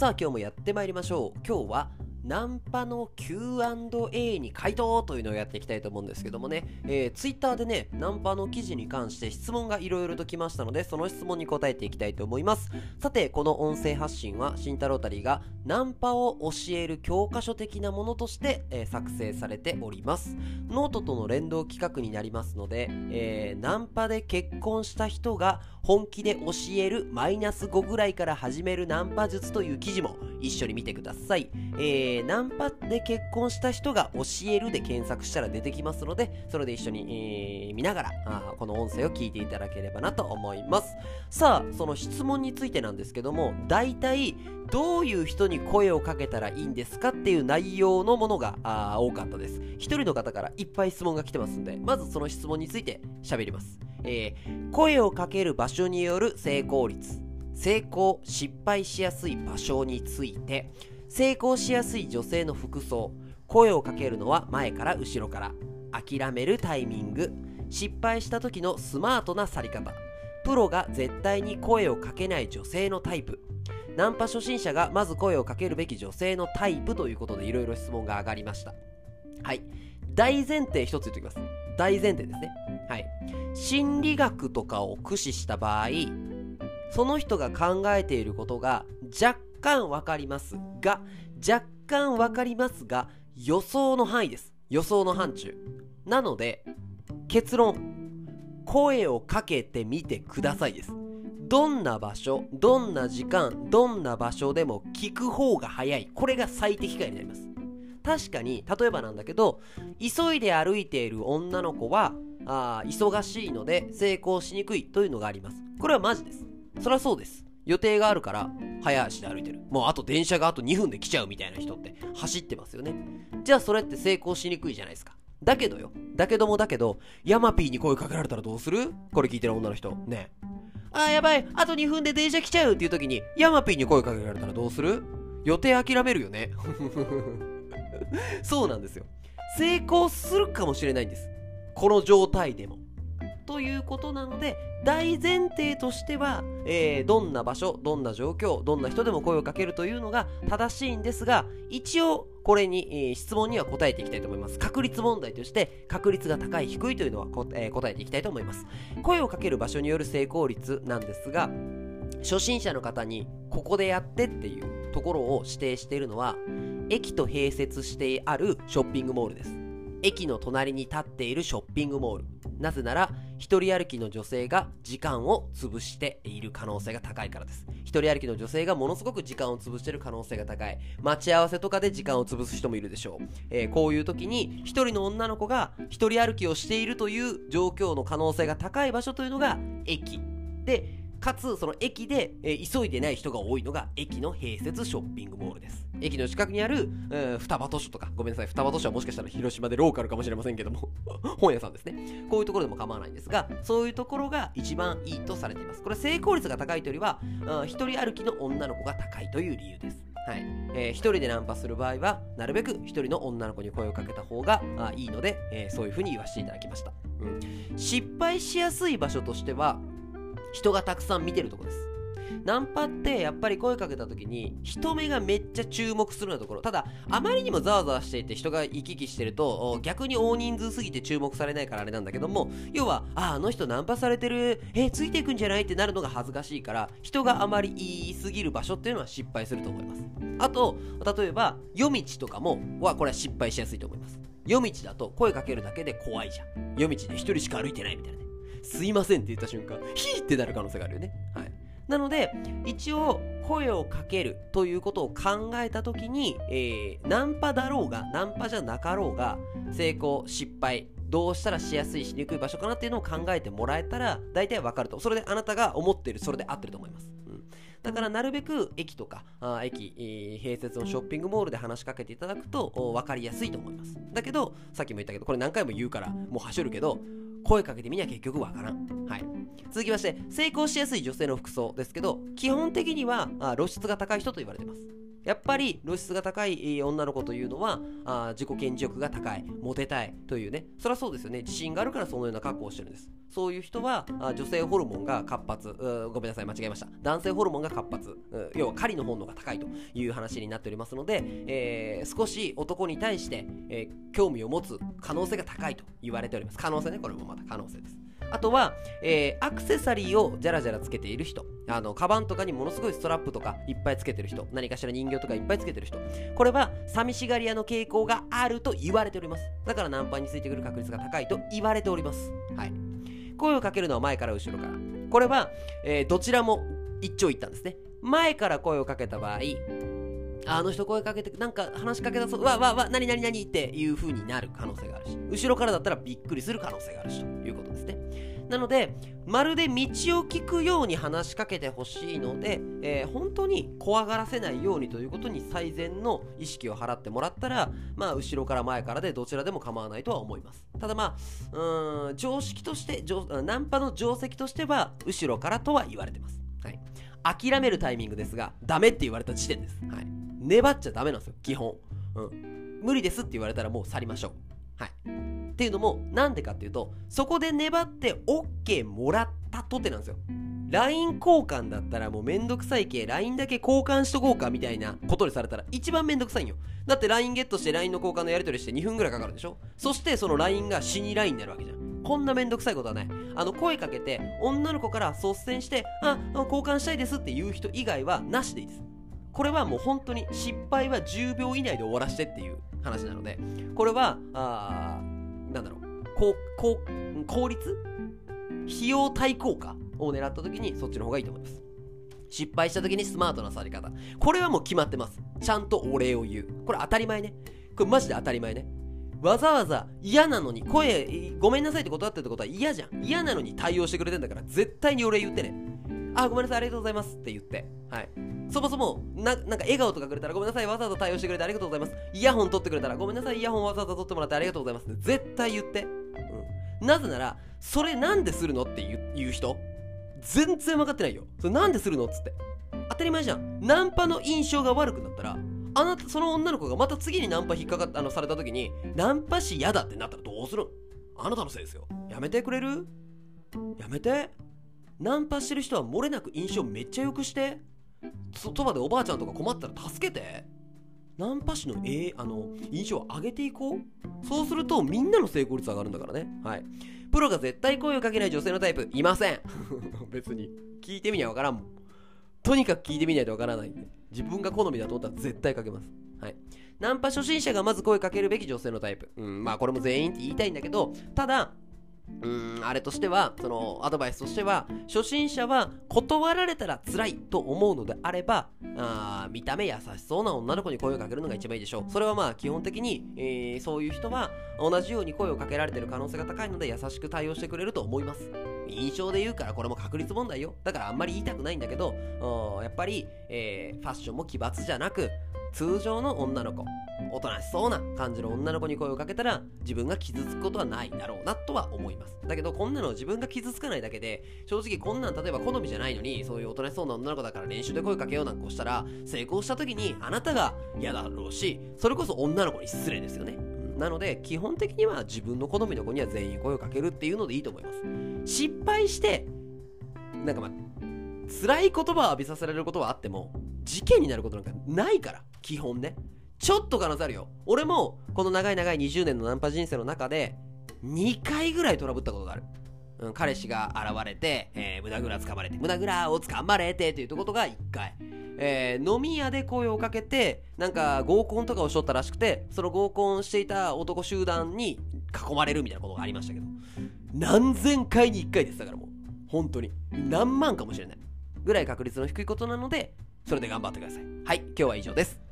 さあ今日もやってまいりましょう。今日はナンパの Q&A に回答というのをやっていきたいと思うんですけどもね、えー、Twitter でね、ナンパの記事に関して質問がいろいろと来ましたので、その質問に答えていきたいと思います。さて、この音声発信は、慎太郎タリーがナンパを教える教科書的なものとして、えー、作成されております。ノートとの連動企画になりますので、えー、ナンパで結婚した人が本気で教えるマイナス5ぐらいから始めるナンパ術という記事も一緒に見てください。えー、ナンパで結婚した人が教えるで検索したら出てきますので、それで一緒に、えー、見ながらあこの音声を聞いていただければなと思います。さあ、その質問についてなんですけども、大体どういう人に声をかけたらいいんですかっていう内容のものがあ多かったです。一人の方からいっぱい質問が来てますんで、まずその質問について喋ります。えー、声をかける場所による成功率。成功失敗しやすい場所について成功しやすい女性の服装。声をかけるのは前から後ろから。諦めるタイミング。失敗した時のスマートな去り方。プロが絶対に声をかけない女性のタイプ。ナンパ初心者がまず声をかけるべき女性のタイプということでいろいろ質問が上がりました。はい。大前提一つ言っておきます。大前提ですね。はい。心理学とかを駆使した場合その人が考えていることが若干わかりますが、若干わかりますが、予想の範囲です。予想の範疇。なので、結論、声をかけてみてくださいです。どんな場所、どんな時間、どんな場所でも聞く方が早い。これが最適解になります。確かに、例えばなんだけど、急いで歩いている女の子は、あ忙しいので成功しにくいというのがあります。これはマジです。そりゃそうです。予定があるから早足で歩いてる。もうあと電車があと2分で来ちゃうみたいな人って走ってますよね。じゃあそれって成功しにくいじゃないですか。だけどよ。だけどもだけど、ヤマピーに声かけられたらどうする？これ聞いてる女の人。ねあーやばい、あと2分で電車来ちゃうっていう時に、ヤマピーに声かけられたらどうする？予定諦めるよね。そうなんですよ。成功するかもしれないんです。この状態でも。ということなので大前提としては、えー、どんな場所どんな状況どんな人でも声をかけるというのが正しいんですが一応これに、えー、質問には答えていきたいと思います。確率問題として確率が高い低いというのはこ、えー、答えていきたいと思います。声をかける場所による成功率なんですが初心者の方にここでやってっていうところを指定しているのは駅と併設してあるショッピングモールです。駅の隣に立っているショッピングモール。なぜなら一人歩きの女性が時間を潰している可能性が高いからです。一人歩きの女性がものすごく時間を潰している可能性が高い。待ち合わせとかで時間を潰す人もいるでしょう、えー、こういう時に一人の女の子が一人歩きをしているという状況の可能性が高い場所というのが駅。でかつその駅で、えー、急いでない人が多いのが駅の併設ショッピングモールです。駅の近くにある、えー、双葉図書とかごめんなさい双葉図書はもしかしたら広島でローカルかもしれませんけども 本屋さんですね。こういうところでも構わないんですがそういうところが一番いいとされています。これ成功率が高いというよりは、うん、一人歩きの女の子が高いという理由です。はい、えー、一人でナンパする場合はなるべく一人の女の子に声をかけた方があいいので、えー、そういうふうに言わせていただきました、うん、失敗しやすい場所としては人がたくさん見てるところです。ナンパってやっぱり声かけた時に人目がめっちゃ注目するようなところ。ただあまりにもざわざわしていて人が行き来してると逆に大人数すぎて注目されないからあれなんだけども要はああの人ナンパされてる。えついていくんじゃないってなるのが恥ずかしいから人があまり言いすぎる場所っていうのは失敗すると思います。あと例えば夜道とかもはこれは失敗しやすいと思います。夜道だと声かけるだけで怖いじゃん。夜道で一人しか歩いてないみたいなね。すいませんって言った瞬間ヒーってなる可能性があるよね。はい。なので一応声をかけるということを考えた時に、えー、ナンパだろうがナンパじゃなかろうが成功失敗どうしたらしやすいしにくい場所かなっていうのを考えてもらえたら大体わかると。それであなたが思ってるそれで合ってると思います、うん、だからなるべく駅とかあ駅、えー、併設のショッピングモールで話しかけていただくと分かりやすいと思います。だけどさっきも言ったけどこれ何回も言うからもう走るけど声かけてみには結局わからん。はい。続きまして、成功しやすい女性の服装ですけど、基本的には露出が高い人と言われてます。やっぱり露出が高い女の子というのはあ自己顕示欲が高いモテたいというね。そりゃそうですよね。自信があるからそのような格好をしてるんです。そういう人はあ女性ホルモンが活発。ごめんなさい。間違えました。男性ホルモンが活発。要は狩りの本能が高いという話になっておりますので、えー、少し男に対して、えー、興味を持つ可能性が高いと言われております。可能性ね。これもまた可能性です。あとは、えー、アクセサリーをじゃらじゃらつけている人。あのカバンとかにものすごいストラップとかいっぱいつけてる人。何かしら人形とかいっぱいつけてる人。これは寂しがり屋の傾向があると言われております。だからナンパについてくる確率が高いと言われております。はい。声をかけるのは前から後ろから。これは、えー、どちらも一長一短ですね。前から声をかけた場合あの人声かけてなんか話しかけたそうわわわ何何何っていう風になる可能性があるし後ろからだったらびっくりする可能性があるしということですね。なのでまるで道を聞くように話しかけてほしいので、えー、本当に怖がらせないようにということに最善の意識を払ってもらったらまあ後ろから前からでどちらでも構わないとは思います。ただまあうん常識としてナンパの定石としては後ろからとは言われてます、はい、諦めるタイミングですがダメって言われた時点です、はい、粘っちゃダメなんですよ基本、うん、無理ですって言われたらもう去りましょう。はい。っていうのもなんでかっていうとそこで粘って OK もらったとてなんですよ。LINE 交換だったらもうめんどくさいけ LINE だけ交換しとこうかみたいなことにされたら一番めんどくさいんよ。だって LINE ゲットして LINE の交換のやり取りして2分ぐらいかかるでしょ？そしてその LINE が死に LINE になるわけじゃん。こんなめんどくさいことはない。あの声かけて女の子から率先してあ交換したいですっていう人以外はなしでいいです。これはもう本当に失敗は10秒以内で終わらしてっていう話なのでこれはあなんだろうここ効率？費用対効果を狙った時にそっちの方がいいと思います。失敗した時にスマートな去り方。これはもう決まってます。ちゃんとお礼を言う。これ当たり前ね。これマジで当たり前ね。わざわざ嫌なのに声ごめんなさいって断ってるってことは嫌じゃん。嫌なのに対応してくれてんだから絶対にお礼言ってね。あごめんなさい。ありがとうございますって言って。はい。そもそもななんか笑顔とかくれたらごめんなさいわざわざ対応してくれてありがとうございます。イヤホン取ってくれたらごめんなさいイヤホンわざわざ取ってもらってありがとうございます。絶対言って。うん、なぜならそれなんでするのって言う人全然分かってないよ。それなんでするのっつって。当たり前じゃん。ナンパの印象が悪くなったらあなたその女の子がまた次にナンパ引っかかったあのされた時にナンパ師嫌だってなったらどうするんあなたのせいですよ。やめてくれる？やめて？ナンパしてる人は漏れなく印象めっちゃ良くして。そばでおばあちゃんとか困ったら助けて。ナンパ師の,、え、あの印象を上げていこう。そうするとみんなの成功率上がるんだからね。はい。プロが絶対声をかけない女性のタイプいません。別に聞いてみにゃわからんもん。とにかく聞いてみないとわからないんで。自分が好みだと思ったら絶対かけます。はい。ナンパ初心者がまず声かけるべき女性のタイプ。うんまあこれも全員って言いたいんだけどただうんあれとしてはそのアドバイスとしては初心者は断られたら辛いと思うのであればあ見た目優しそうな女の子に声をかけるのが一番いいでしょう。それはまあ基本的に、えー、そういう人は同じように声をかけられてる可能性が高いので優しく対応してくれると思います。印象で言うからこれも確率問題よ。だからあんまり言いたくないんだけどやっぱり、えー、ファッションも奇抜じゃなく通常の女の子。おとなしそうな感じの女の子に声をかけたら自分が傷つくことはないだろうなとは思います。だけどこんなの自分が傷つかないだけで正直こんなん例えば好みじゃないのにそういうおとなしそうな女の子だから練習で声かけようなんかしたら成功した時にあなたが嫌だろうしそれこそ女の子に失礼ですよね。なので基本的には自分の好みの子には全員声をかけるっていうのでいいと思います。失敗してなんかまあ辛い言葉を浴びさせられることはあっても事件になることなんかないから基本ね。ちょっと可能性あるよ。俺もこの長い長い20年のナンパ人生の中で2回ぐらいトラブったことがある、うん、彼氏が現れて、えー、胸ぐらつかまれて胸ぐらをつかまれてっていうことが1回。えー、飲み屋で声をかけてなんか合コンとかをしとったらしくてその合コンしていた男集団に囲まれるみたいなことがありましたけど。何千回に1回ですだからもう。本当に。何万かもしれない。ぐらい確率の低いことなのでそれで頑張ってください。はい今日は以上です。